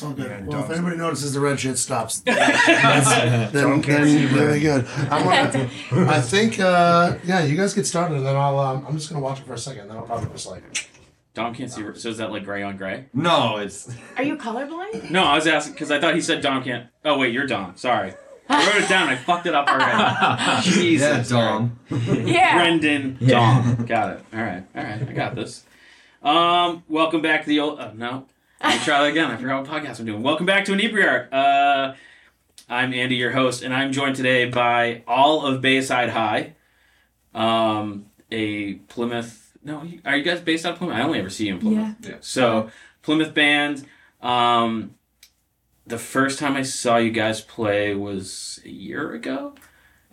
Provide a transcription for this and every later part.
fucks me up. That's all good. Yeah, well, if anybody notices the red shit stops, that's, then, then really good. I, wanna, I think, uh, yeah, you guys get started, and then I'll. Um, I'm just gonna watch it for a second. Then I'll probably just like. Dom can't see. So is that like gray on gray? No, it's Are you colorblind? No, I was asking because I thought he said Dom can't. Oh wait, you're Dom. Sorry. I wrote it down. I fucked it up already. Jesus. yeah, Dom. Yeah. Brendan Dom. Got it. All right. All right. I got this. Um, welcome back to the old. Uh, no, let me try that again. I forgot what podcast I'm doing. Welcome back to Inebriart. Uh, I'm Andy, your host, and I'm joined today by all of Bayside High, um, a Plymouth. No, are you guys based out of Plymouth? I only ever see you in Plymouth. Yeah. So Plymouth band. Um, the first time I saw you guys play was a year ago.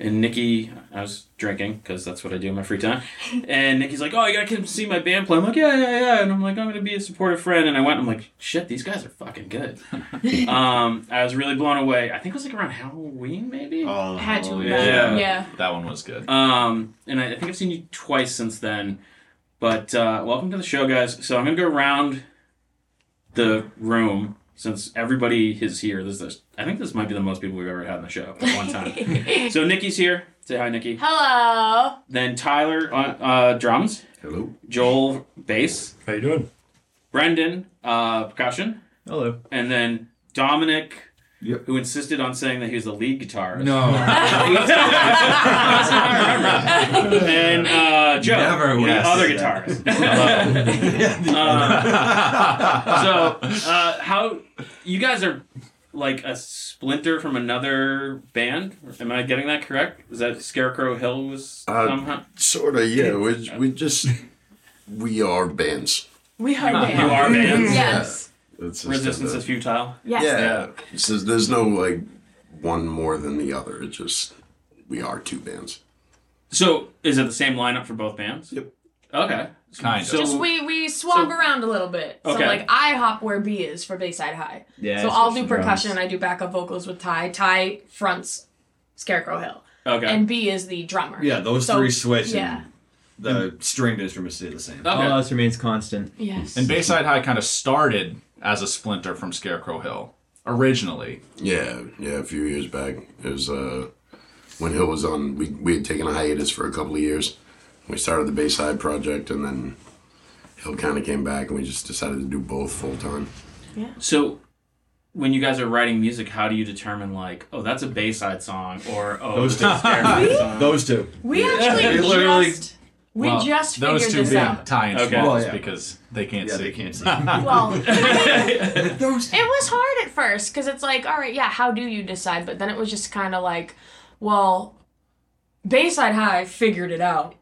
And Nikki, I was drinking because that's what I do in my free time. And Nikki's like, "Oh, you gotta come see my band play." I'm like, "Yeah, yeah, yeah." And I'm like, "I'm gonna be a supportive friend." And I went. I'm like, "Shit, these guys are fucking good." um, I was really blown away. I think it was like around Halloween, maybe. Oh, Had to. yeah. Yeah. yeah. That one was good. Um, and I, I think I've seen you twice since then. But uh, welcome to the show, guys. So I'm gonna go around the room since everybody is here. This is, I think this might be the most people we've ever had in the show at one time. so Nikki's here. Say hi, Nikki. Hello. Then Tyler on uh, drums. Hello. Joel bass. How you doing? Brendan uh, percussion. Hello. And then Dominic. Yep. Who insisted on saying that he was the lead guitarist? No. and uh, Joe, Never the other say that. guitarist. Uh, so, uh, how you guys are like a splinter from another band? Am I getting that correct? Is that Scarecrow Hill was Uh, somehow? Sort of, yeah. We we just we are bands. We are You are bands. Yes. It's just Resistance a- is futile. Yes. Yeah. It's just- there's no like one more than the other. It's just we are two bands. So, is it the same lineup for both bands? Yep. Okay. Kind of. So, Just we we swap so- around a little bit. Okay. So like I hop where B is for Bayside High. Yeah. so I'll do percussion. And I do backup vocals with Ty. Ty fronts Scarecrow Hill, okay. and B is the drummer. Yeah, those So- three switch. Yeah. And the stringed instruments stay the same. okay. All else remains constant. Yes. And Bayside High kind of started as a splinter from Scarecrow Hill originally. Yeah, yeah. A few years back, it was uh, when Hill was on. We we had taken a hiatus for a couple of years. We started the Bayside project, and then Hill kind of came back, and we just decided to do both full time. Yeah. So, when you guys are writing music, how do you determine like, oh, that's a Bayside song, or oh, Those this is a Scarecrow song? Those two. we actually literally- just we Well, just those figured two this being out. tie-in Okay. swallows Well, yeah. because they can't Yeah, see. they can't see. Well, those. It was hard at first because it's like, all right, yeah, how do you decide? But then it was just kind of like, well, Bayside High figured it out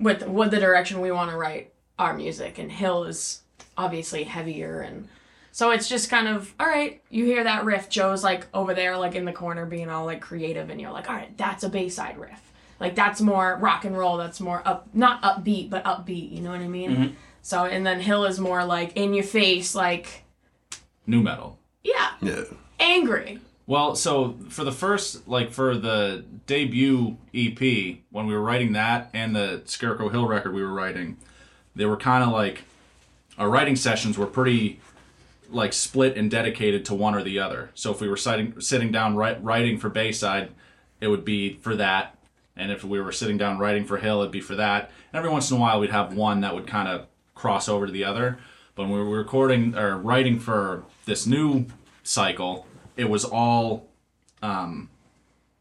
with what the direction we want to write our music, and Hill is obviously heavier, and so it's just kind of all right. You hear that riff, Joe's like over there, like in the corner, being all like creative, and you're like, all right, that's a Bayside riff. Like that's more rock and roll. That's more up, not upbeat, but upbeat. You know what I mean? Mm-hmm. So, and then Hill is more like in your face, like New metal. yeah, Yeah. angry. Well, so for the first, like for the debut EP, when we were writing that and the Scarecrow Hill record we were writing, they were kind of like our writing sessions were pretty like split and dedicated to one or the other. So if we were sitting sitting down write, writing for Bayside, it would be for that, and if we were sitting down writing for Hill, it'd be for that. And every once in a while, we'd have one that would kind of cross over to the other. But when we were recording or writing for this new cycle, it was all um,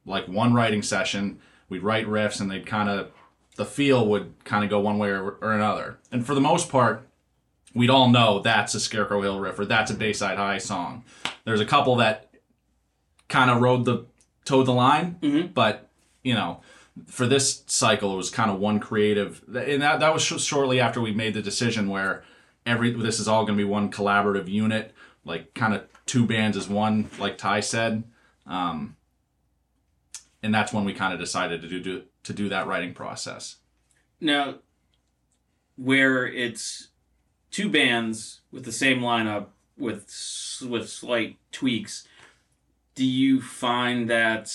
like one writing session. We'd write riffs, and they'd kind of the feel would kind of go one way or, or another. And for the most part, we'd all know that's a Scarecrow Hill riff or that's a Bayside High song. There's a couple that kind of rode the toed the line, but you know, for this cycle, it was kind of one creative, and that that was sh- shortly after we made the decision where every this is all going to be one collaborative unit, like kind of two bands as one, like Ty said. Um, and that's when we kind of decided to do, do to do that writing process. Now, where it's two bands with the same lineup with with slight tweaks, do you find that?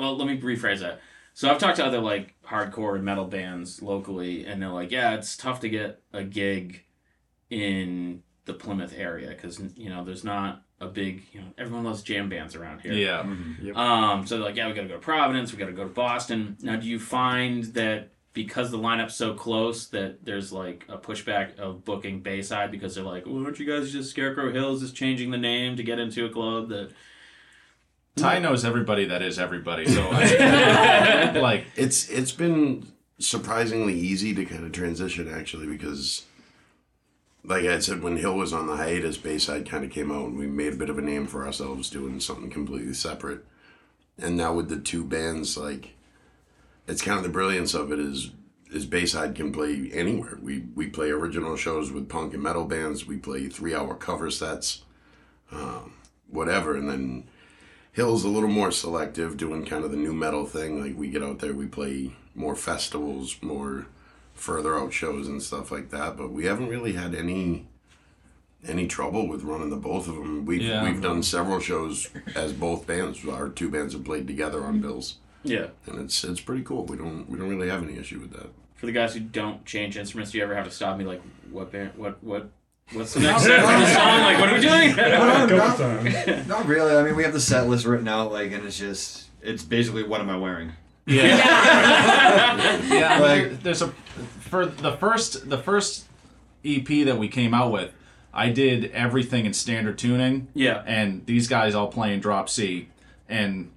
Well, let me rephrase that. So I've talked to other like hardcore and metal bands locally, and they're like, "Yeah, it's tough to get a gig in the Plymouth area because you know there's not a big you know everyone loves jam bands around here. Yeah. Um, so they're like, yeah, we got to go to Providence, we got to go to Boston. Now, do you find that because the lineup's so close that there's like a pushback of booking Bayside because they're like, well, aren't you guys just Scarecrow Hills is changing the name to get into a club that? Ty knows everybody that is everybody. So I, like It's it's been surprisingly easy to kind of transition actually because like I said when Hill was on the hiatus Bayside kind of came out and we made a bit of a name for ourselves doing something completely separate and now with the two bands like it's kind of the brilliance of it is is Bayside can play anywhere we we play original shows with punk and metal bands we play three hour cover sets um, whatever and then Hill's a little more selective, doing kind of the new metal thing. Like we get out there, we play more festivals, more further out shows and stuff like that. But we haven't really had any any trouble with running the both of them. We've Yeah. we've done several shows as both bands. Our two bands have played together on bills, Yeah. and it's it's pretty cool. We don't we don't really have any issue with that. For the guys who don't change instruments, do you ever have to stop me like, what band, what what? What's the next set for the song? Like, what are we doing? No, Couple not, not really. I mean, we have the set list written out, like, and it's just, it's basically what am I wearing? yeah. yeah, I Like- there's a for the first the first EP that we came out with, I did everything in standard tuning. Yeah. And these guys all playing drop C, and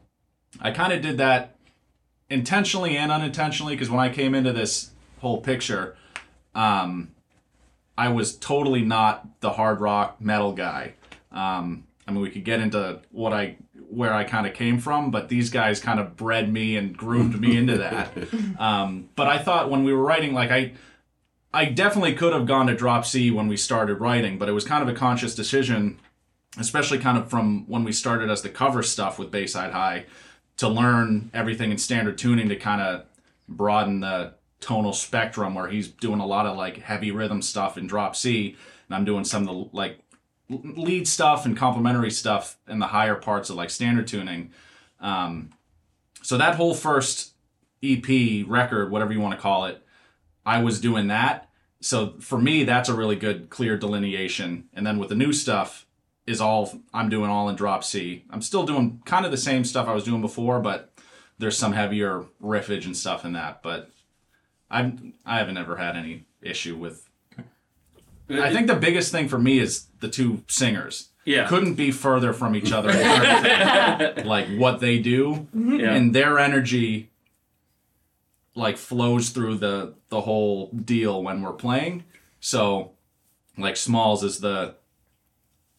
I kind of did that intentionally and unintentionally because when I came into this whole picture, um, I was totally not the hard rock metal guy. Um, I mean, we could get into what I where I kind of came from, but these guys kind of bred me and groomed me into that. Um, but I thought when we were writing, like I, I definitely could have gone to drop C when we started writing, but it was kind of a conscious decision, especially kind of from when we started as the cover stuff with Bayside High, to learn everything in standard tuning to kind of broaden the tonal spectrum where he's doing a lot of like heavy rhythm stuff in drop C and I'm doing some of the like lead stuff and complementary stuff in the higher parts of like standard tuning. Um, so that whole first EP record, whatever you want to call it, I was doing that. So for me, that's a really good clear delineation. And then with the new stuff, is all I'm doing all in drop C. I'm still doing kind of the same stuff I was doing before, but there's some heavier riffage and stuff in that. But I've I haven't ever had any issue with. I think the biggest thing for me is the two singers. Yeah. Couldn't be further from each other. in terms of, like what they do mm-hmm. Yeah. and their energy like flows through the the whole deal when we're playing. So like Smalls is the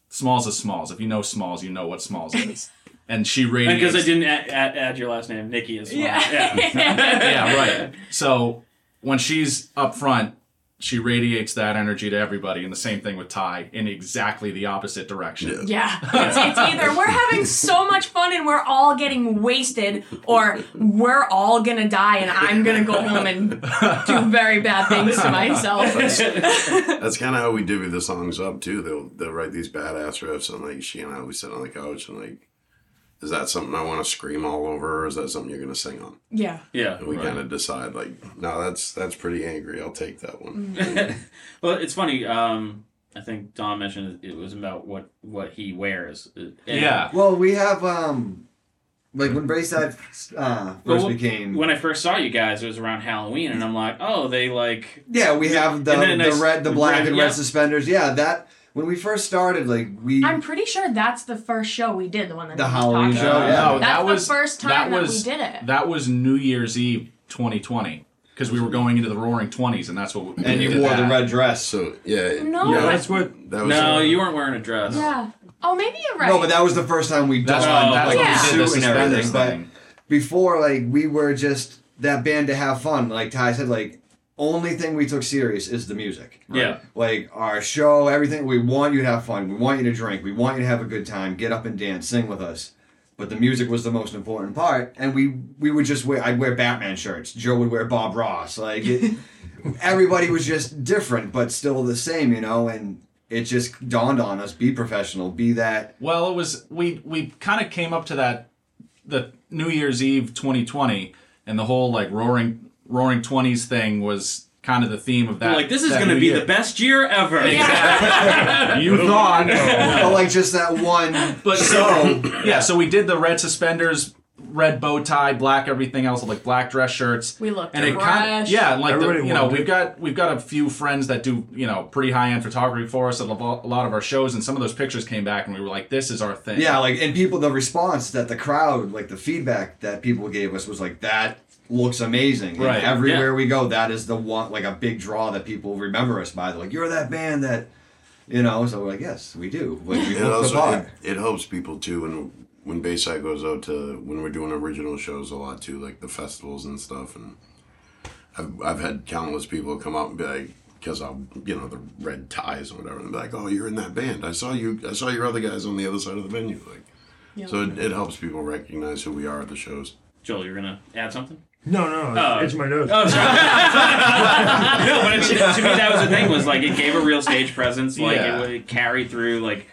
Smalls is Smalls. If you know Smalls, you know what Smalls is. And she radiates Because I didn't add, add, add your last name, Nikki as well. Yeah. yeah, right. So when she's up front, she radiates that energy to everybody, and the same thing with Ty in exactly the opposite direction. Yeah, it's, it's either we're having so much fun and we're all getting wasted, or we're all gonna die and I'm gonna go home and do very bad things to myself. That's kind of how we divvy the songs up too. They'll they'll write these badass riffs, and like she and I, we sit on the couch and like, is that something I want to scream all over, or is that something you're gonna sing on? Yeah. Yeah. And we kind of decide like, no, that's that's pretty angry. I'll take that one. well, it's funny. Um, I think Don mentioned it was about what what he wears. And- Yeah. Well, we have, um, like, when Bayside uh, first Well, became. When I first saw you guys, it was around Halloween, and I'm like, oh, they like. yeah, we have the, the nice red, the black, red- and yeah. red suspenders. Yeah, that. When we first started, like, we. I'm pretty sure that's the first show we did, the one that The Halloween talked show, about. yeah. No, That's that the was first time that that was we did it. That was New Year's Eve 2020 because we were going into the Roaring Twenties, and that's what. We, and you did wore the red dress. So yeah, No. Yeah, That's what. that was No, you weren't wearing a dress. Yeah. Oh, maybe you're right. No, but that was the first time we That's, done that's like Yeah. we did the suit and everything. suspenders But before, like, we were just that band to have fun. Like Ty said, like, only thing we took serious is the music. Yeah. Like our show, everything. We want you to have fun. We want you to drink. We want you to have a good time. Get up and dance. Sing with us. But the music was the most important part, and we we would just wear. I'd wear Batman shirts. Joe would wear Bob Ross. Like it, everybody was just different, but still the same, you know. And it just dawned on us: be professional. Be that. Well, it was we we kind of came up to that the New Year's Eve 2020 and the whole like roaring roaring 20s thing was kind of the theme of that. like this is going to be year. the best year ever. You thought. But like just that one But so yeah, so we did the red suspenders, red bow tie, black everything else, like black dress shirts. We looked and it fresh. kind yeah, and like the, you know, we've got we've got a few friends that do you know pretty high end photography for us at a lot of our shows, and some of those pictures came back, and we were like, this is our thing. Yeah, like and people the response that the crowd, like the feedback that people gave us was like that looks amazing. And Right, everywhere we go, that is the one like a big draw that people remember us by. They're like, You're that band that you know, so we're like, Yes, we do. Like we It also it, it helps people too when when Bayside goes out to when we're doing original shows a lot too, like the festivals and stuff. And I've I've had countless people come out and be like, because I'll you know the red ties or whatever, and be like, oh, you're in that band. I saw you. I saw your other guys on the other side of the venue. Like, so it, it helps people recognize who we are at the shows. Joel, you're gonna add something? No, no, Oh. it's my nose. Oh, sorry. no, but it, to me that was the thing was like it gave a real stage presence. Like Yeah. it would carry through. Like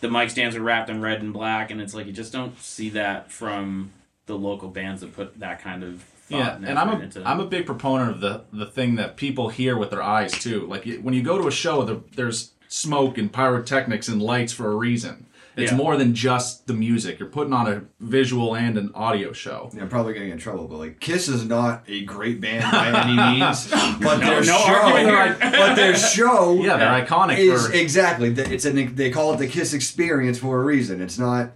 the mic stands are wrapped in red and black, and it's like you just don't see that from the local bands that put that kind of Yeah, and, and I'm effort a into am a big proponent of the the thing that people hear with their eyes too. Like when you go to a show, there, there's smoke and pyrotechnics and lights for a reason. It's Yeah. more than just the music. You're putting on a visual and an audio show. Yeah, I'm probably gonna get in trouble, but like Kiss is not a great band by any means. But their no show, argument but their show, Yeah, they're iconic is for exactly. It's an they call it the Kiss experience for a reason. It's not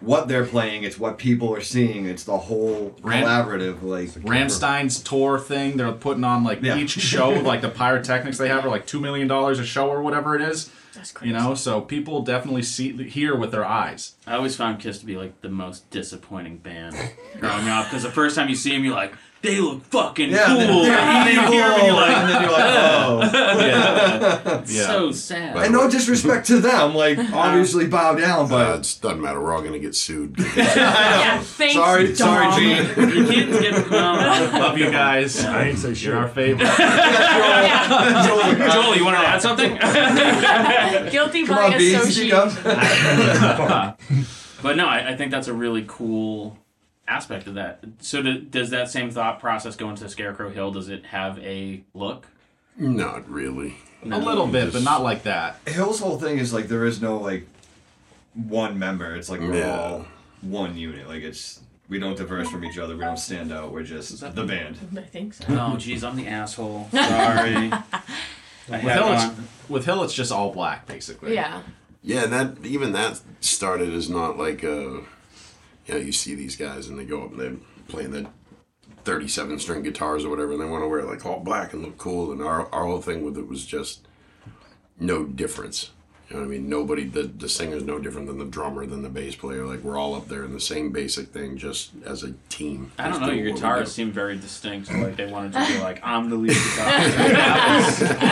what they're playing; it's what people are seeing. It's the whole Ram- collaborative. Like Rammstein's tour thing. They're putting on like Yeah. each show, like the pyrotechnics they have are like two million dollars a show or whatever it is. That's crazy. You know, so people definitely see hear with their eyes. I always found Kiss to be like the most disappointing band growing up because the first time you see them, you're like, they look fucking Yeah, cool. they're and then you hear and you're like, and then you're like, oh. Yeah, Yeah. so sad. And no disrespect to them, like obviously bow down, Uh, but it doesn't matter. We're all gonna get sued. Yeah, thanks, sorry, Dom. sorry, Gene. you can't get no. love you guys. I ain't say shit. You're our favorite. Joel, joel joel you want to add something? Guilty Come by on, association. up. But no, I, I think that's a really cool aspect of that. So do, does that same thought process go into Scarecrow Hill? Does it have a look? Not really. a little bit, but not like that. Hill's whole thing is like there is no like one member. It's like we're Yeah. all one unit. Like it's we don't diverge from each other. We don't stand out. We're just the band. I think so. Oh, geez, I'm the asshole. Sorry. With Hill, it's, with Hill, it's just all black, basically. Yeah. Yeah, and that even that started as not like uh you know, you see these guys and they go up and they're playing the thirty-seven string guitars or whatever, and they want to wear like all black and look cool. And our our whole thing with it was just no difference. You know what I mean? Nobody the the singer's no different than the drummer than the bass player. Like we're all up there in the same basic thing, just as a team. I don't know. Your what we guitarist do. seemed very distinct. Like they wanted to be like, I'm the lead guitarist.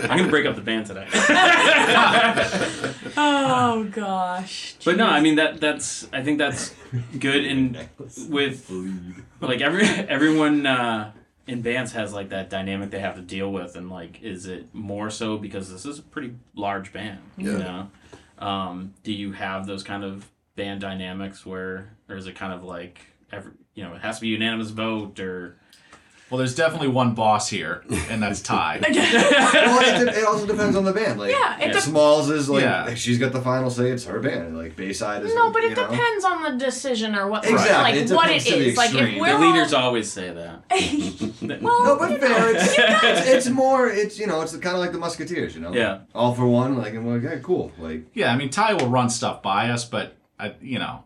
I'm gonna break up the band today. Oh gosh. But no, I mean that that's I think that's good and with like every everyone uh, in bands has like that dynamic they have to deal with and like is it more so because this is a pretty large band, you Yeah. know? Um, do you have those kind of band dynamics where or is it kind of like every you know, it has to be unanimous vote or Well, there's definitely one boss here, and that's Ty. well, it, de- it also depends on the band. Like Yeah, it Yeah. dep- Smalls is like Yeah. she's got the final say. It's her band. Like Bayside is No, but you it know. depends on the decision or what Exactly, like it what depends it to the is. Like if extreme. we're the leaders all, always say that. well, No, but fair. It's, it's, it's more. It's you know. It's kind of like the Musketeers. You know. Yeah. All for one. Like and we're like, okay, cool. Like Yeah, I mean Ty will run stuff by us, but I, you know,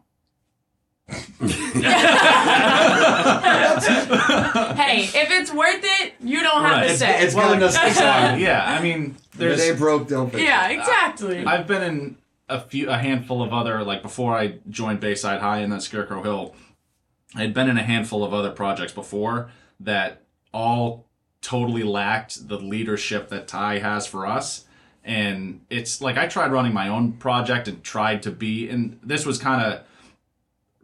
hey, if it's worth it, you don't have Right. to it's, say. it's gonna exactly. Yeah, I mean, There's, there's they broke. Don't fix yeah, exactly. Uh, I've been in a few, a handful of other like before I joined Bayside High and then Scarecrow Hill. I had been in a handful of other projects before that all totally lacked the leadership that Ty has for us. And it's like I tried running my own project and tried to be, and this was kind of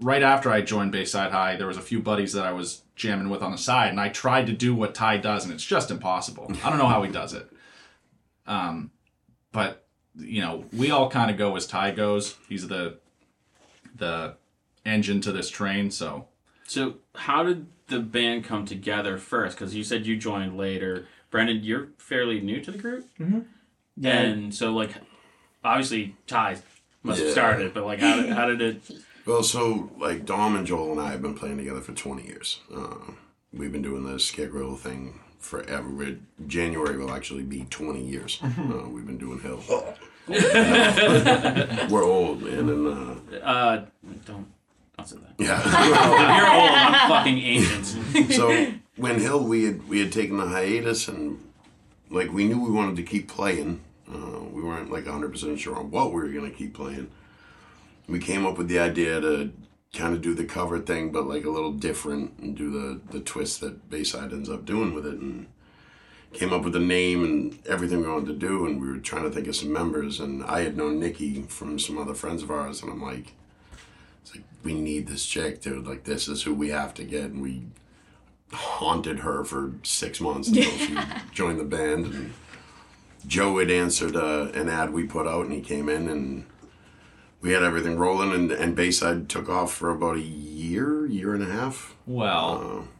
right after I joined Bayside High. There was a few buddies that I was jamming with on the side, and I tried to do what Ty does, and it's just impossible. I don't know how he does it. Um, but you know, we all kind of go as Ty goes. He's the the engine to this train. So So, how did the band come together first? Because you said you joined later. Brendan, you're fairly new to the group, Yeah. and so like, obviously Ty must have started, but like, how did, how did it? Well, so like Dom and Joel and I have been playing together for 20 years. Uh, we've been doing the Scarecrow thing forever. We're, January will actually be 20 years. Uh, we've been doing Hill. We're old, man, and uh, Uh, don't don't say that. yeah. You're old. I'm fucking ancient. so when Hill, we had we had taken the hiatus, and like we knew we wanted to keep playing. Uh, we weren't like 100 percent sure on what we were gonna keep playing. We came up with the idea to kind of do the cover thing, but like a little different, and do the the twist that Bayside ends up doing with it, and came up with the name and everything we wanted to do, and we were trying to think of some members, and I had known Nikki from some other friends of ours, and I'm like. It's like we need this chick, dude. Like this is who we have to get, and we haunted her for six months until she joined the band. And Joe had answered uh, an ad we put out, and he came in, and we had everything rolling. And and Bayside took off for about a year, year and a half. Well, uh,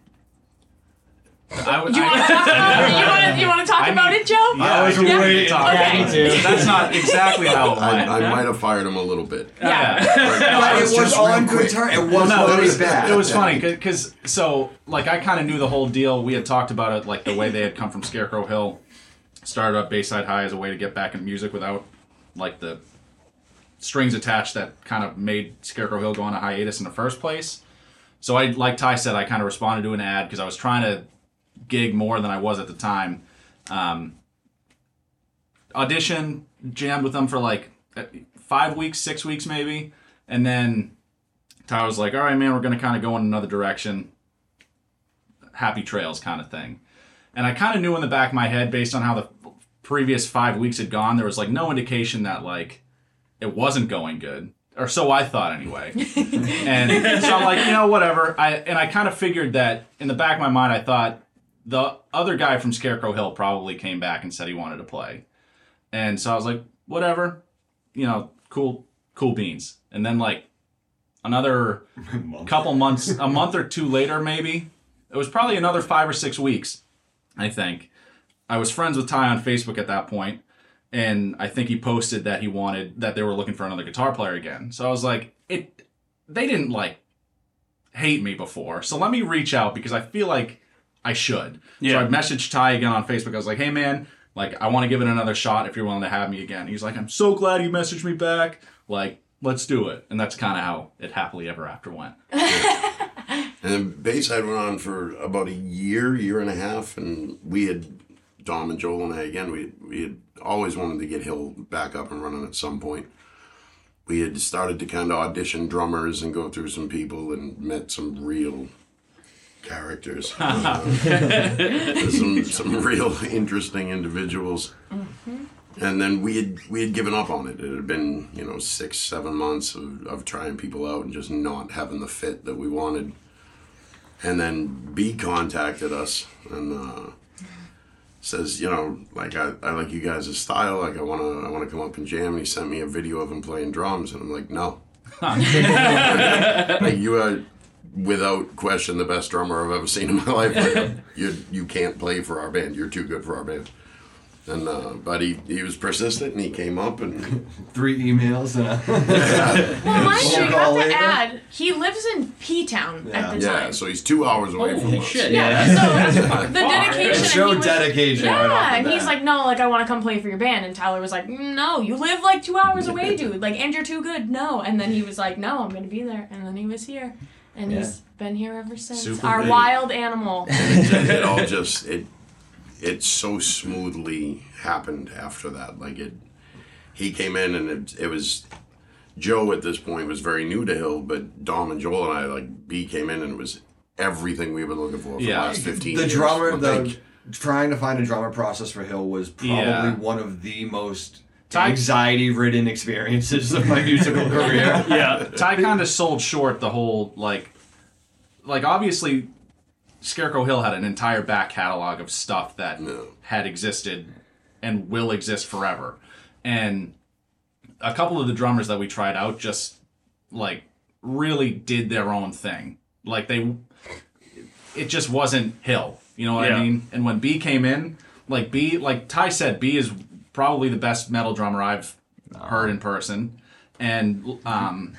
I would. You want to talk about it? You want to you want to talk I about mean- it, Joe? Yeah, I was can- Yeah. waiting. talk Okay. about it. That's not exactly how it I, went. I might have fired him a little bit. Yeah. But it was just real on good terms. It wasn't no, it was, bad. it was funny because so like I kind of knew the whole deal. We had talked about it like the way they had come from Scarecrow Hill, started up Bayside High as a way to get back in music without like the strings attached that kind of made Scarecrow Hill go on a hiatus in the first place. So I, like Ty said, I kind of responded to an ad because I was trying to gig more than I was at the time. Um, audition, jammed with them for like uh, five weeks, six weeks maybe, and then Ty was like, "All right, man, we're gonna kind of go in another direction, happy trails kind of thing." And I kind of knew in the back of my head, based on how the previous five weeks had gone, there was like no indication that like it wasn't going good, or so I thought anyway. and so I'm like, you know, whatever. I and I kind of figured that in the back of my mind, I thought the other guy from Scarecrow Hill probably came back and said he wanted to play, and so I was like, whatever, you know, cool, cool beans. And then like another couple months, a month or two later, maybe it was probably another five or six weeks, I think. I was friends with Ty on Facebook at that point, and I think he posted that he wanted that they were looking for another guitar player again. So I was like, it. They didn't like hate me before, so let me reach out because I feel like I should. Yeah. So I messaged Ty again on Facebook. I was like, hey man, like I want to give it another shot if you're willing to have me again. He's like, I'm so glad you messaged me back. Like, let's do it. And that's kind of how it happily ever after went. And then Bayside went on for about a year, year and a half, and we had Dom and Joel and I again. We we had always wanted to get Hill back up and running at some point. We had started to kind of audition drummers and go through some people and met some real characters, Uh, some some real interesting individuals. And then we had we had given up on it. It had been you know six seven months of, of trying people out and just not having the fit that we wanted. And then B contacted us and uh, says, you know, like I, I like you guys' style. Like I wanna I wanna come up and jam. And he sent me a video of him playing drums, and I'm like, no. like you are without question the best drummer I've ever seen in my life. Like, you you can't play for our band. You're too good for our band. And uh, but he, he was persistent and he came up and Three emails and a Well, mind you, you Phone call have to later. add, he lives in P Town Yeah. at the yeah, time. so he's two hours away from Holy us. shit! yeah, Yeah. so the dedication. and show he was- dedication. Yeah, the and he's like, no, like I want to come play for your band, and Tyler was like, "Mm, no, you live like two hours away, dude. Like, and you're too good. No, and then he was like, no, I'm gonna be there, and then he was here, and Yeah. he's been here ever since. Super Our great. wild animal. it, it all just it it so smoothly happened after that like it he came in and it, it was joe at this point was very new to hill but dom and joel and i like b came in and it was everything we were looking for for Yeah. the last 15 the years drummer, the Like, trying to find a drummer process for Hill was probably Yeah. one of the most Ty- anxiety-ridden experiences of my musical career. Yeah. Ty kind of sold short the whole like, like obviously, Scarecrow Hill had an entire back catalog of stuff that No. had existed and will exist forever, and a couple of the drummers that we tried out just like really did their own thing. Like they, it just wasn't Hill. You know what Yeah. I mean? And when B came in, like B, like Ty said, B is probably the best metal drummer I've heard in person, and um,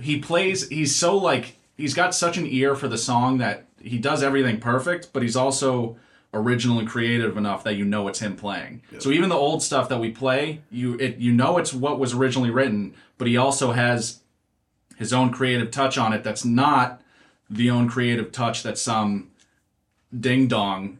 he plays. He's so like he's got such an ear for the song that he does everything perfect, but he's also original and creative enough that you know it's him playing. So even the old stuff that we play, you it you know it's what was originally written, but he also has his own creative touch on it that's not the own creative touch that some ding dong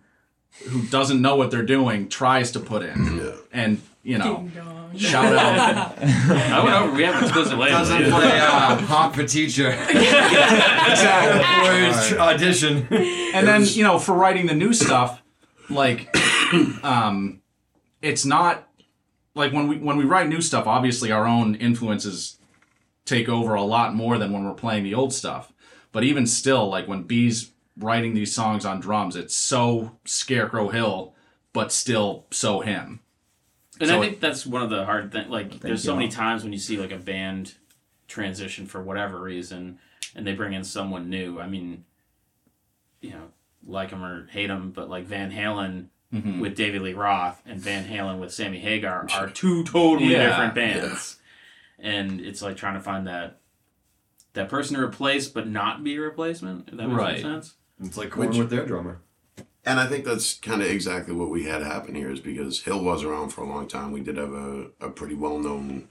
who doesn't know what they're doing tries to put in. Yeah. And you know, shout out I went over. We have an explicit label. Doesn't play uh, hot for teacher. exactly. For his tr- audition. and then you know for writing the new stuff like um it's not like when we when we write new stuff obviously our own influences take over a lot more than when we're playing the old stuff but even still like when b's writing these songs on drums it's so scarecrow hill but still so him And So I think that's one of the hard things. Like, there's so you. many times when you see like a band transition for whatever reason, and they bring in someone new. I mean, you know, like them or hate them, but like Van Halen Mm-hmm. with David Lee Roth and Van Halen with Sammy Hagar are two totally Yeah. different bands, and it's like trying to find that that person to replace, but not be a replacement. If that makes Right. any sense. It's like Korn Which- with their drummer. And I think that's kind of exactly what we had happen here is because Hill was around for a long time. We did have a, a pretty well known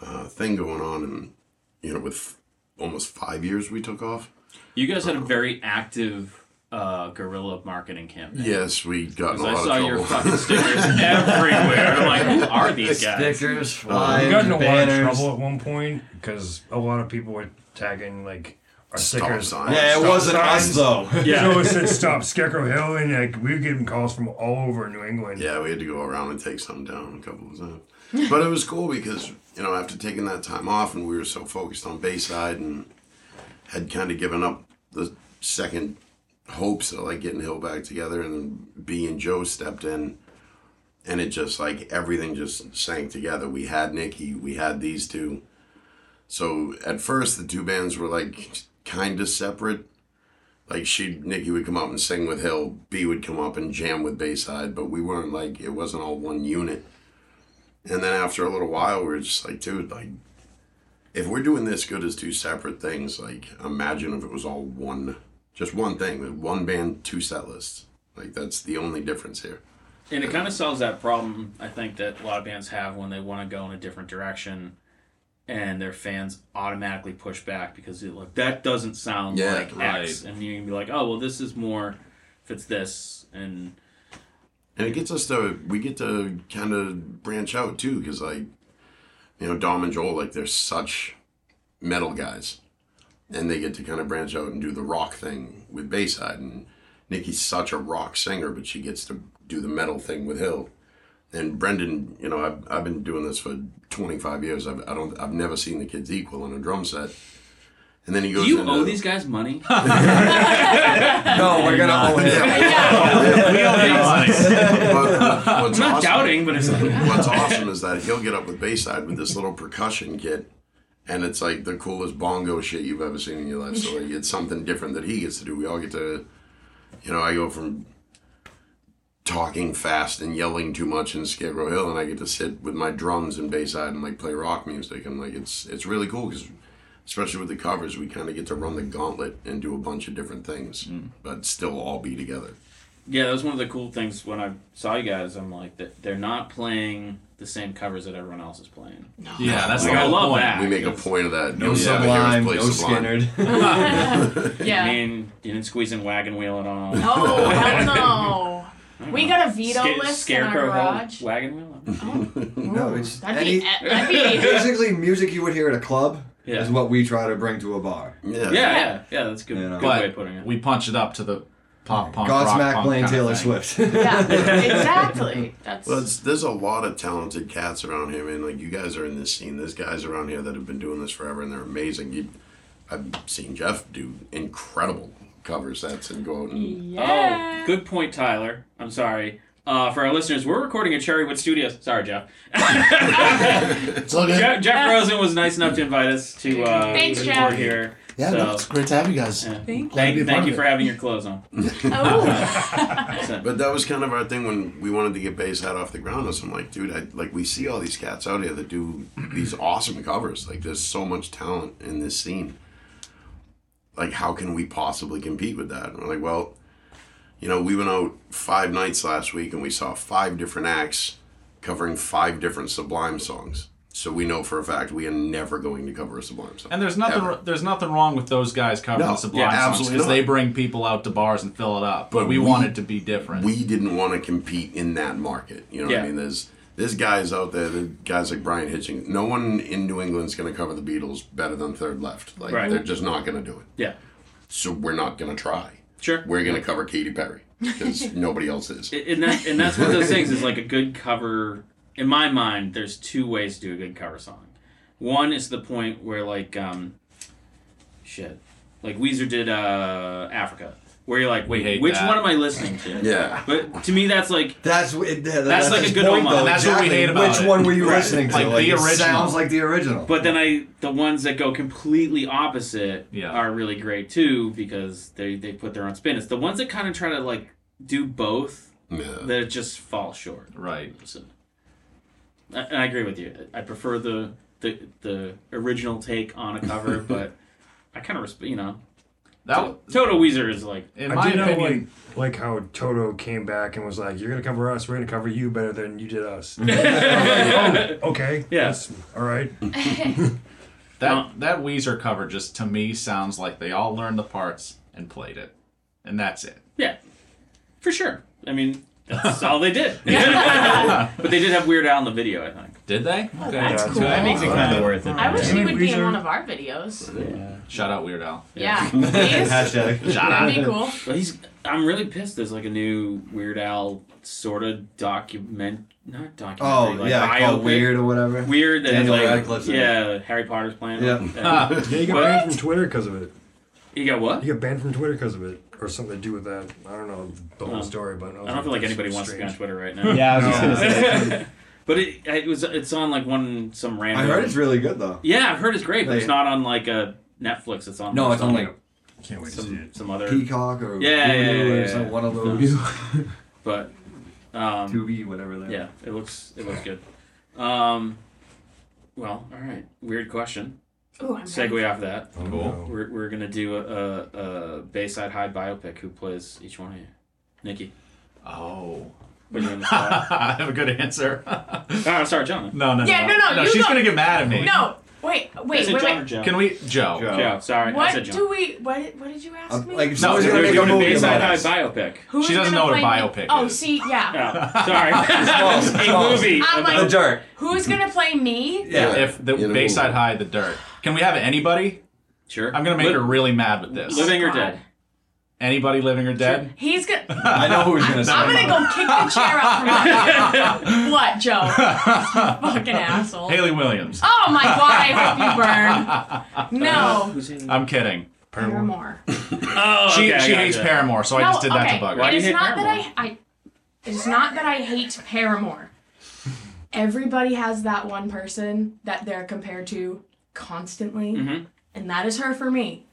uh, thing going on. And, you know, with almost five years we took off. You guys had a very active uh, guerrilla marketing campaign. Yes, we got in a I lot saw of your fucking stickers everywhere. Like, who are these guys? Stickers, We got in a lot of banners. trouble at one point because a lot of people were tagging like our Stop stickers. signs. Yeah, it Stop wasn't us though. Yeah. So it said stop Scarecrow Hill, and like we were getting calls from all over New England. Yeah, we had to go around and take some down a couple of times. But it was cool because, you know, after taking that time off and we were so focused on Bayside and had kind of given up the second hopes of like getting Hill back together and B and Joe stepped in and it just like everything just sank together. We had Nikki, we had these two. So at first the two bands were like kind of separate like she Nikki would come up and sing with Hill, B would come up and jam with Bayside, but we weren't like it wasn't all one unit. And then after a little while, we were just like, dude, like if we're doing this good as two separate things, like imagine if it was all one, just one thing, with one band, two set lists. Like that's the only difference here. And it kind of solves that problem, I think, that a lot of bands have when they want to go in a different direction and their fans automatically push back because they're like, that doesn't sound Yeah, like X. And you can be like, oh, well, this is more if it's this. And And it gets us to we get to kind of branch out too, because like you know Dom and Joel, like they're such metal guys, and they get to kind of branch out and do the rock thing with Bayside. And Nikki's such a rock singer, but she gets to do the metal thing with Hill. And Brendan, you know, I've, I've been doing this for 25 years. I've, I don't, I've never seen the kids equal in a drum set. And then he goes. do you into, owe these guys money? No, we're gonna owe him. But what's I'm not awesome- doubting, but it's like, What's awesome is that he'll get up with Bayside with this little percussion kit, and it's like the coolest bongo shit you've ever seen in your life. So like, it's something different that he gets to do. We all get to, you know, I go from talking fast and yelling too much in Scarecrow Hill, and I get to sit with my drums and Bayside and like play rock music, and like it's it's really cool because. Especially with the covers, we kind of get to run the gauntlet and do a bunch of different things, mm. but still all be together. yeah, that was one of the cool things when I saw you guys. I'm like, that they're not playing the same covers that everyone else is playing. yeah that's Like, I love point. that. We make a point of that. No You'll never hear us Sublime, no Sublime. Yeah. I mean, you didn't squeeze in wagon wheel at all. Oh hell no! We got a veto Sca- list in Scarecrow our Hill garage. wagon wheel. No, it's That'd any, be, that'd be basically music you would hear at a club Yeah. is what we try to bring to a bar. Yeah. Yeah, yeah, yeah. That's a good, You know. good way but of putting it. we punch it up to the pop punk rock Godsmack punk playing kind of Taylor thing. Swift. yeah, exactly. That's Well, it's, there's a lot of talented cats around here, man. Like you guys are in this scene. There's guys around here that have been doing this forever, and they're amazing. You, I've seen Jeff do incredible cover sets and go out and yeah. Oh, good point, Tyler. I'm sorry. Uh, for our listeners, we're recording at Cherrywood Studios. Sorry, Jeff. It's all good. Jeff, Jeff Rosen was nice enough to invite us to uh, Thanks, record Jeff. here. Yeah, So- no, it's great to have you guys. Yeah. Thank Glad to Thank, be a thank part you for it. having your clothes on. Oh. So- But that was kind of our thing when we wanted to get Bayside off the ground. Is I'm like, dude, I, like we see all these cats out here that do these awesome covers. Like, there's so much talent in this scene. Like, how can we possibly compete with that? And we're like, well, you know, we went out five nights last week and we saw five different acts covering five different Sublime songs. So we know for a fact we are never going to cover a Sublime song. And there's nothing Ever. there's nothing wrong with those guys covering No, the Sublime yeah, songs absolutely because they bring people out to bars and fill it up. But, But we, we- want it to be different. we didn't want to compete in that market. You know what I mean? There's there's guys out there, the guys like Brian Hitching. No one in New England's going to cover the Beatles better than Third Left. Like Right. they're just not going to do it. yeah. So we're not going to try. Sure. We're going to cover Katy Perry because nobody else is. and that and that's one of those things is like a good cover in my mind there's two ways to do a good cover song one is the point where like um shit like weezer did uh africa where you're like wait hate which that. one am i listening to Yeah. but to me that's like That's what- yeah, that's, like a good point, homage. though. That's what we exactly. hate about Which it. one were you Right. listening to? Like the it original. sounds like the original. but then i the ones that go completely opposite Yeah. are really great too because they they put their own spin it's the ones that kind of try to like do both Yeah. that just fall short right. Listen, I, and I agree with you. I prefer the the the original take on a cover, but I kind of respect. You know, That Toto Weezer is like in I my do know, opinion like, like how Toto came back and was like, "You're gonna cover us. We're gonna cover you better than you did us." yeah. Oh, okay. Yeah. all right. that that Weezer cover just to me sounds like they all learned the parts and played it. And that's it. Yeah, for sure. I mean, that's all they did. but they did have Weird Al in the video. I think. Did they? Okay. that's Yeah, cool. That makes it kind of worth it. I wish he would be in one of our videos. Shout out Weird Al. Yeah, please. Hashtag. Shout out. That'd be cool. But he's. I'm really pissed. There's like a new Weird Al sort of document, not documentary. Oh like yeah, biopic. called weird or whatever. Weird. That Daniel like, Radcliffe's in it. yeah, Harry Potter's playing. Yeah. it. Ah, Yeah, you got What? banned from Twitter because of it. You got what? You got banned from Twitter because of it, or something to do with that. I don't know the whole Oh. story, but I don't feel like anybody wants to be on Twitter right now. Yeah, I was just gonna say. but it, it was it's on like one some random. I heard it's really good though. Yeah, I've heard it's great, but it's not on like a Netflix. It's on. No, it's on some- like Can't wait to see some it. some other. Peacock or Yeah, yeah, Hulu yeah, yeah, some- yeah. one of those. But um, Tubi, whatever. That. yeah, it looks it looks good. Um, well, all right. Weird question. Ooh, I'm Segue ready. off that. Oh, Cool. no. We're, we're gonna do a, a, a Bayside High biopic. Who plays each one of you? Nikki. Oh. Put you on the spot. I have a good answer. oh, sorry, John. no, no, Yeah, no. no, no, you she's go- gonna get mad at me. No, wait, wait, Is it wait, John or wait. Joe? Can we, Joe? Joe. Joe. Sorry, I What said John. do we? What? What did you ask Uh, me? like if No, we're gonna We're make a doing a movie Bayside about High us. biopic. Who's She doesn't gonna know what a play biopic me? Oh, is. see, yeah. Oh, sorry. Small, a small. movie. I'm like- The dirt. Who's gonna play me? Yeah. If the You know- Bayside High, the dirt. Can we have anybody? Sure. I'm gonna make Li- her really mad with this. Living or God. dead? Anybody living or dead? He's gonna. I know who's gonna say. I'm gonna go kick the chair out from under. What, Joe? Fucking asshole. Hayley Williams. Oh my god, I hope you burn. No. I'm kidding. Paramore. Oh, She okay, I she hates gotcha. Paramore, so I just did that okay. to bug Why her. do It you is hate not Paramore? that I, I. It's not that I hate Paramore. Everybody has that one person that they're compared to constantly, Mhm. and that is her for me.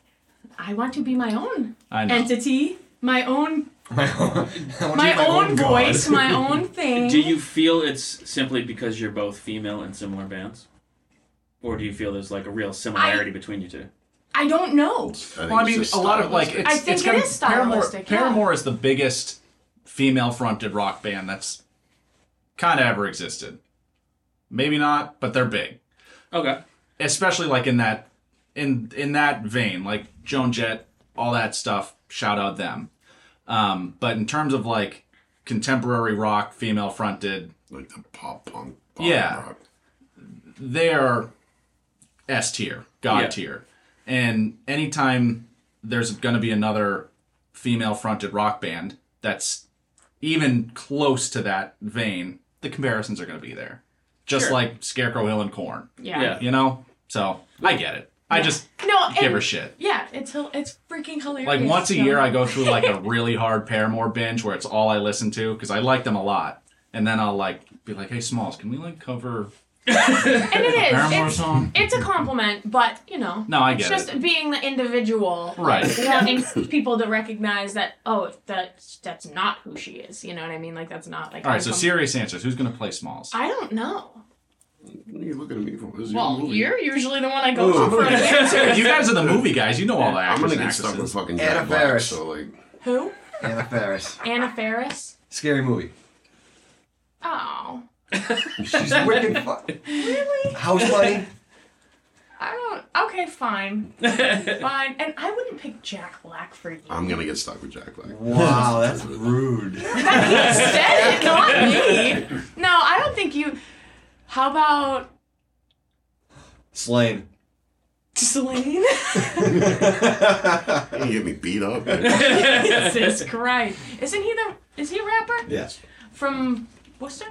I want to be my own entity, my own, my own, I my be own voice, my own thing. Do you feel it's simply because you're both female in similar bands? Or do you feel there's like a real similarity between you two? I don't know. I Well, I mean, just a lot of like it's, I think it's it gonna, is Paramore, stylistic, yeah. Paramore is the biggest female-fronted rock band that's kind of ever existed. Maybe not, but they're big, Okay. especially like in that in in that vein, like Joan Jett, all that stuff. Shout out them. Um, but in terms of like contemporary rock, female-fronted, like the pop punk. Pop Yeah. rock. they're S tier, God Yeah. tier. And anytime there's going to be another female fronted rock band that's even close to that vein, the comparisons are going to be there. Just Sure. like Scarecrow Hill and Korn, Yeah. Yeah. you know? So I get it. I just No, give and- her shit. Yeah, it's it's freaking hilarious. Like once a so- year, I go through like a really hard Paramore binge where it's all I listen to because I like them a lot, and then I'll like be like, "Hey, Smalls, can we like cover And it is. Paramore It's, song. it's a compliment, but you know. No, I It's get just it. being the individual, Right. Wanting people to recognize that oh, that's that's not who she is. You know what I mean? Like that's not like. All right, so serious answers. Who's gonna play Smalls? I don't know. What are you looking at me for? This is your Well, movie. you're usually the one I go oh, to for an answer. you guys are the movie guys. You know all the I'm gonna and get stuck with actresses. fucking Anna Jack Black, Faris. so like Who? Anna Faris. Anna Faris. Scary movie. Oh, She's wicked fun. really? House Bunny. I don't. Okay, fine, fine. And I wouldn't pick Jack Black for you. I'm gonna get stuck with Jack Black. Wow, that's rude. He said it, not me. No, I don't think you. How about Slaine. Celine? You get me beat up. Jesus Christ! Isn't he the? Is he a rapper yes. from Worcester?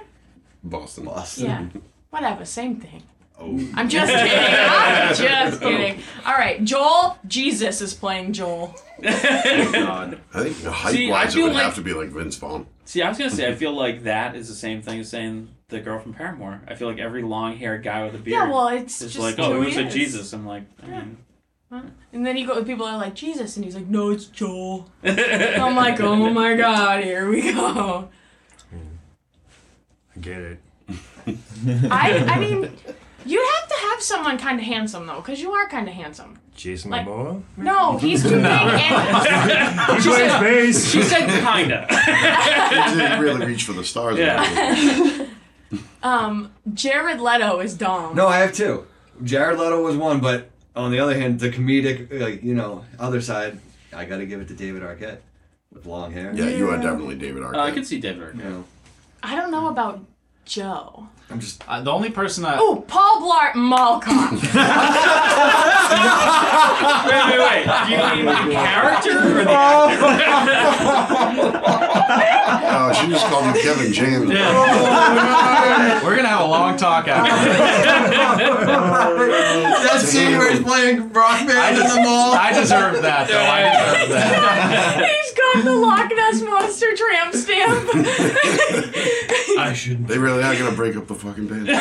Boston. Boston. Yeah. Whatever, same thing. Oh. I'm just kidding. I'm just kidding. All right, Joel. Jesus is playing Joel. Oh, God. I think height See, I wise it would like- have to be like Vince Vaughn. See, I was gonna say, I feel like that is the same thing as saying the girl from Paramore. I feel like every long-haired guy with a beard. Yeah, well, it's is just like, who oh, it he looks like. Jesus. I'm like, I mean, And then you go, people are like Jesus, and he's like, no, it's Joel. I'm like, oh my god, here we go. I get it. I, I mean, you'd have to have someone kind of handsome though, because you are kind of handsome. Jason Like- Momoa? No, he's too big. And He plays bass. she said kinda. You didn't really reach for the stars. Yeah. um, Jared Leto is dumb. No, I have two. Jared Leto was one, but on the other hand, the comedic, like you know, other side, I got to give it to David Arquette with long hair. Yeah, you are definitely David Arquette. Uh, I could see David. You know, I don't know about Joe. I'm just. Uh, the only person I. Oh, Paul Blart Mall Cop. Wait, wait, wait. Do you mean the character or the actor? Oh, she just called me Kevin James. we're gonna have a long talk after this. that scene where he's playing rock band in the mall. I deserve that though. I deserve that. He's got the Loch Ness Monster tramp stamp. I shouldn't. They really are gonna break up the fucking band.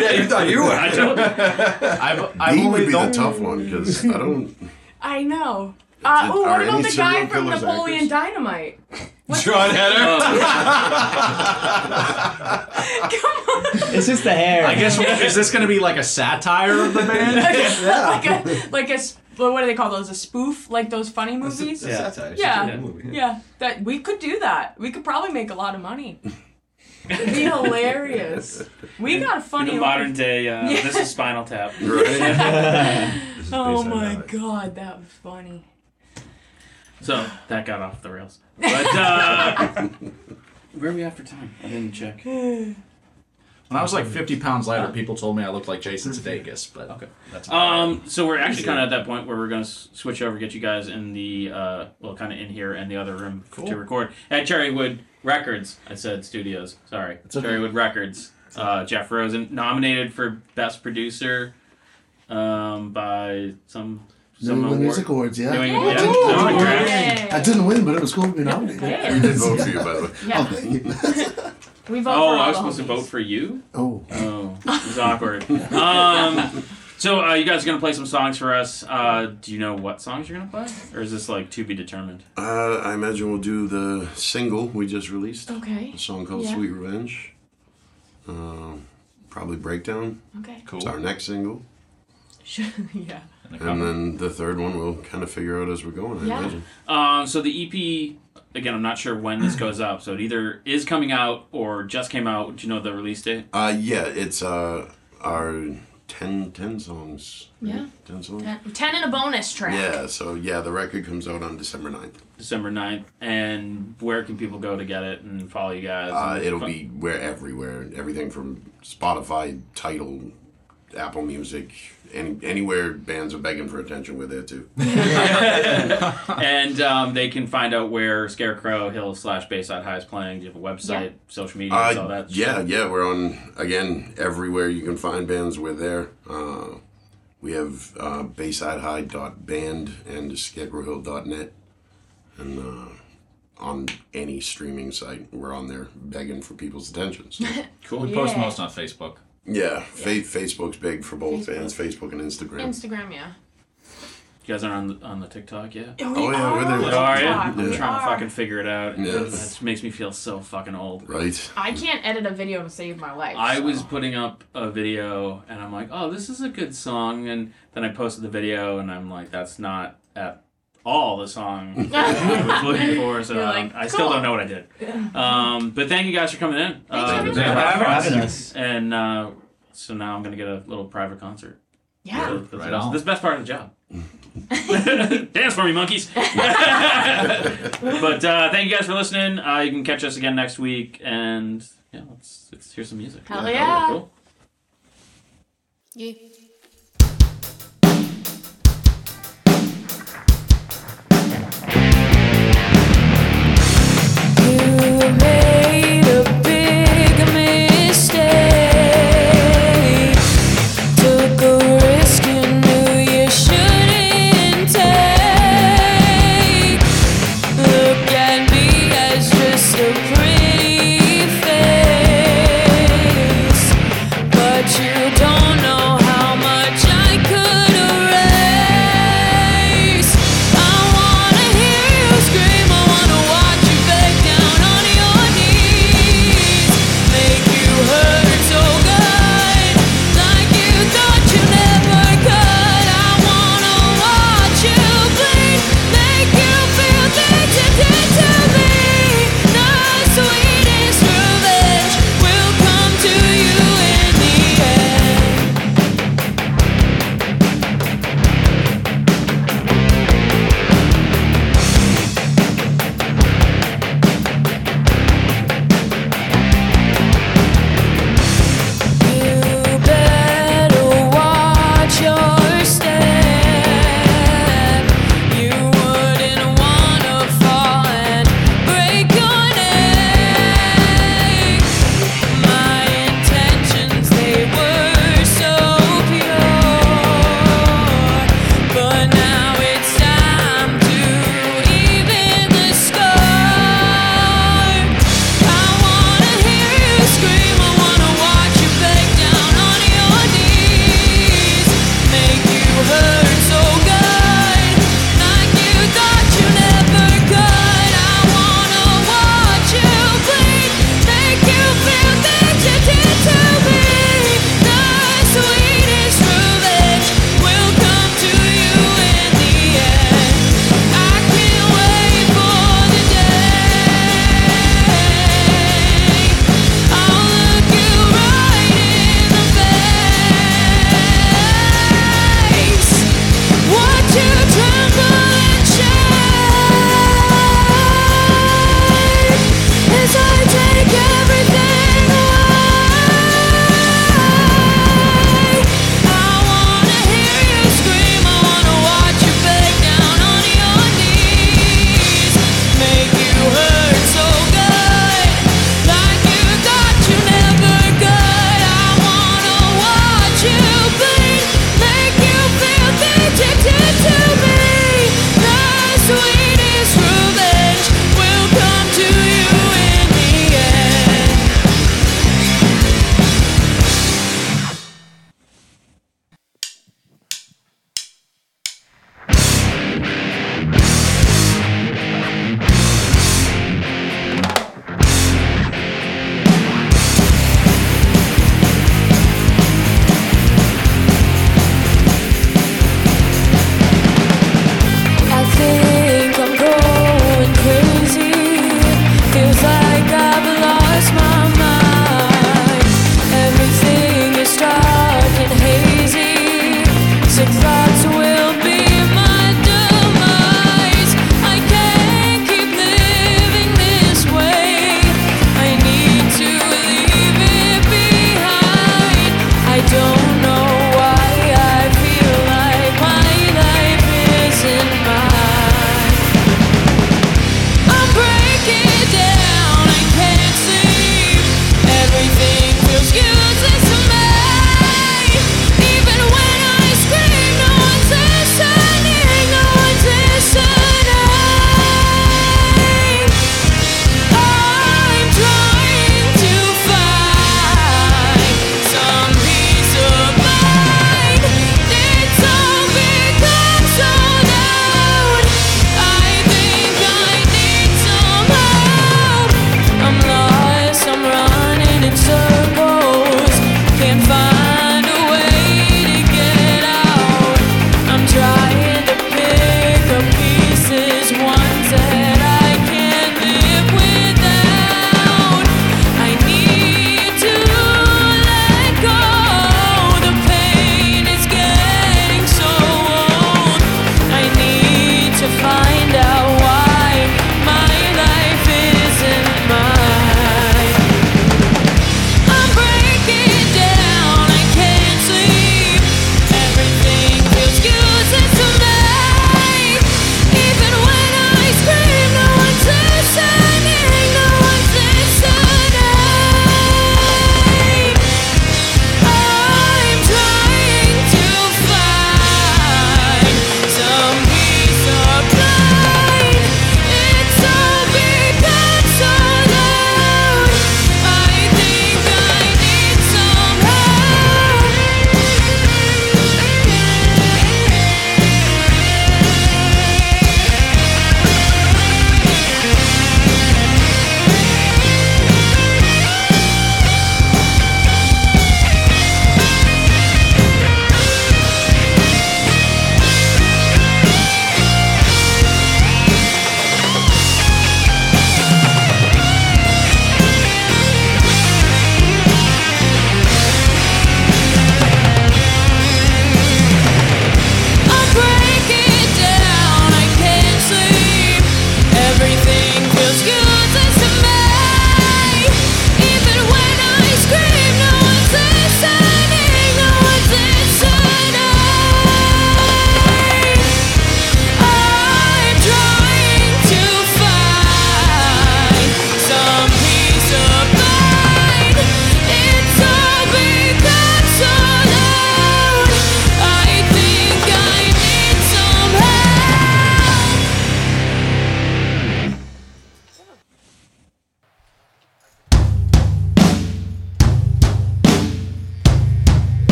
Yeah, you thought you were. I don't. I've, I've He only would be the the, tough one because I don't. I know. Uh, Did- oh, what about the guy from Napoleon actors? Dynamite? What's Jon Heder. Come on. It's just the hair. I guess is this gonna be like a satire of the band? like a like a s- what do they call those? A spoof, like those funny movies. It's a satire. It's Yeah. movie. Yeah, that we could do that. We could probably make a lot of money. It'd be hilarious. We got a funny. The modern day. Uh, Yeah. This is Spinal Tap. Right? This is Oh my god, that was funny. So that got off the rails. But uh, where are we at for time? I didn't check. When I was like 50 pounds lighter, people told me I looked like Jason Sudeikis, but okay, that's Um, so we're actually kind of at that point where we're gonna s- switch over, get you guys in the uh, well, kind of in here and the other room f- to record at Cherrywood Records. I said studios. Sorry, Cherrywood Records. Uh, Jeff Rosen nominated for best producer um, by some New some England. Music Awards, yeah. New England- I yeah, didn't- New I didn't win, but it was cool to be nominated. Yeah. We did vote for you, by the way. Yeah, Oh, thank you. we vote Oh, for I was the supposed to vote for you. oh, Oh, it was awkward. Um, so uh, you guys are gonna play some songs for us. Uh, do you know what songs you're gonna play, or is this like to be determined? Uh, I imagine we'll do the single we just released. Okay. A song called Yeah. Sweet Revenge. Um, probably Breakdown. Okay. cool. It's our next single. yeah. And then the third one we'll kind of figure out as we're going, I Yeah. imagine. Um, so the EP, again, I'm not sure when this goes up. So it either is coming out or just came out. Do you know the release date? Uh, yeah, it's uh, our 10, 10 songs. right? Yeah. 10 songs? Ten, ten and a bonus track. Yeah, so yeah, the record comes out on December 9th. December 9th. And where can people go to get it and follow you guys? Uh, it'll fu- be where everywhere, everything from Spotify, Tidal, Apple Music, any anywhere bands are begging for attention, we're there too. And um, they can find out where Scarecrow Hill slash Bayside High is playing. Do you have a website, social media, all Uh, that? yeah, yeah, we're on again everywhere you can find bands. We're there. Uh, we have uh, BaysideHigh.band and ScarecrowHill.net, and uh, on any streaming site, we're on there begging for people's attention. So. Cool. We post most on Facebook. Yeah, Fa- Facebook's big for both bands. Facebook and Instagram. Instagram, yeah. You guys are on the, on the TikTok yet? Oh, we Oh, yeah, are we're there. on Oh, are you? TikTok. I'm We trying to fucking figure it out. Yeah. That makes me feel so fucking old. right. I can't edit a video to save my life. I so. was putting up a video and I'm like, oh, this is a good song. And then I posted the video and I'm like, that's not at all the song I was looking for. So You're um, like, I still cool. don't know what I did. Um, but thank you guys for coming in. Uh, you for having us. And uh, so now I'm going to get a little private concert. Yeah. So that's, Right the best, on. the best part of the job. Dance for me, monkeys. but uh, thank you guys for listening. Uh, you can catch us again next week. And yeah, let's, let's hear some music. Hell yeah. Cool. Yeah.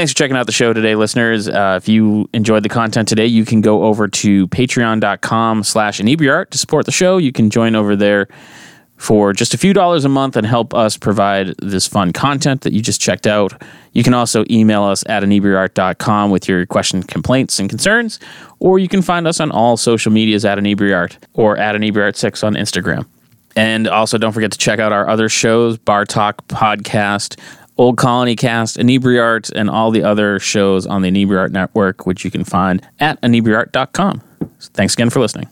Thanks for checking out the show today, listeners. Uh, if you enjoyed the content today, you can go over to patreon.com slash inebriart to support the show. You can join over there for just a few dollars a month and help us provide this fun content that you just checked out. You can also email us at inebriart.com with your questions, complaints, and concerns, or you can find us on all social medias at inebriart or at inebriart6 on Instagram. And also, don't forget to check out our other shows Bar Talk Podcast, Old Colony Cast, Inebriart, and all the other shows on the Inebriart Network, which you can find at inebriart.com. Thanks again for listening.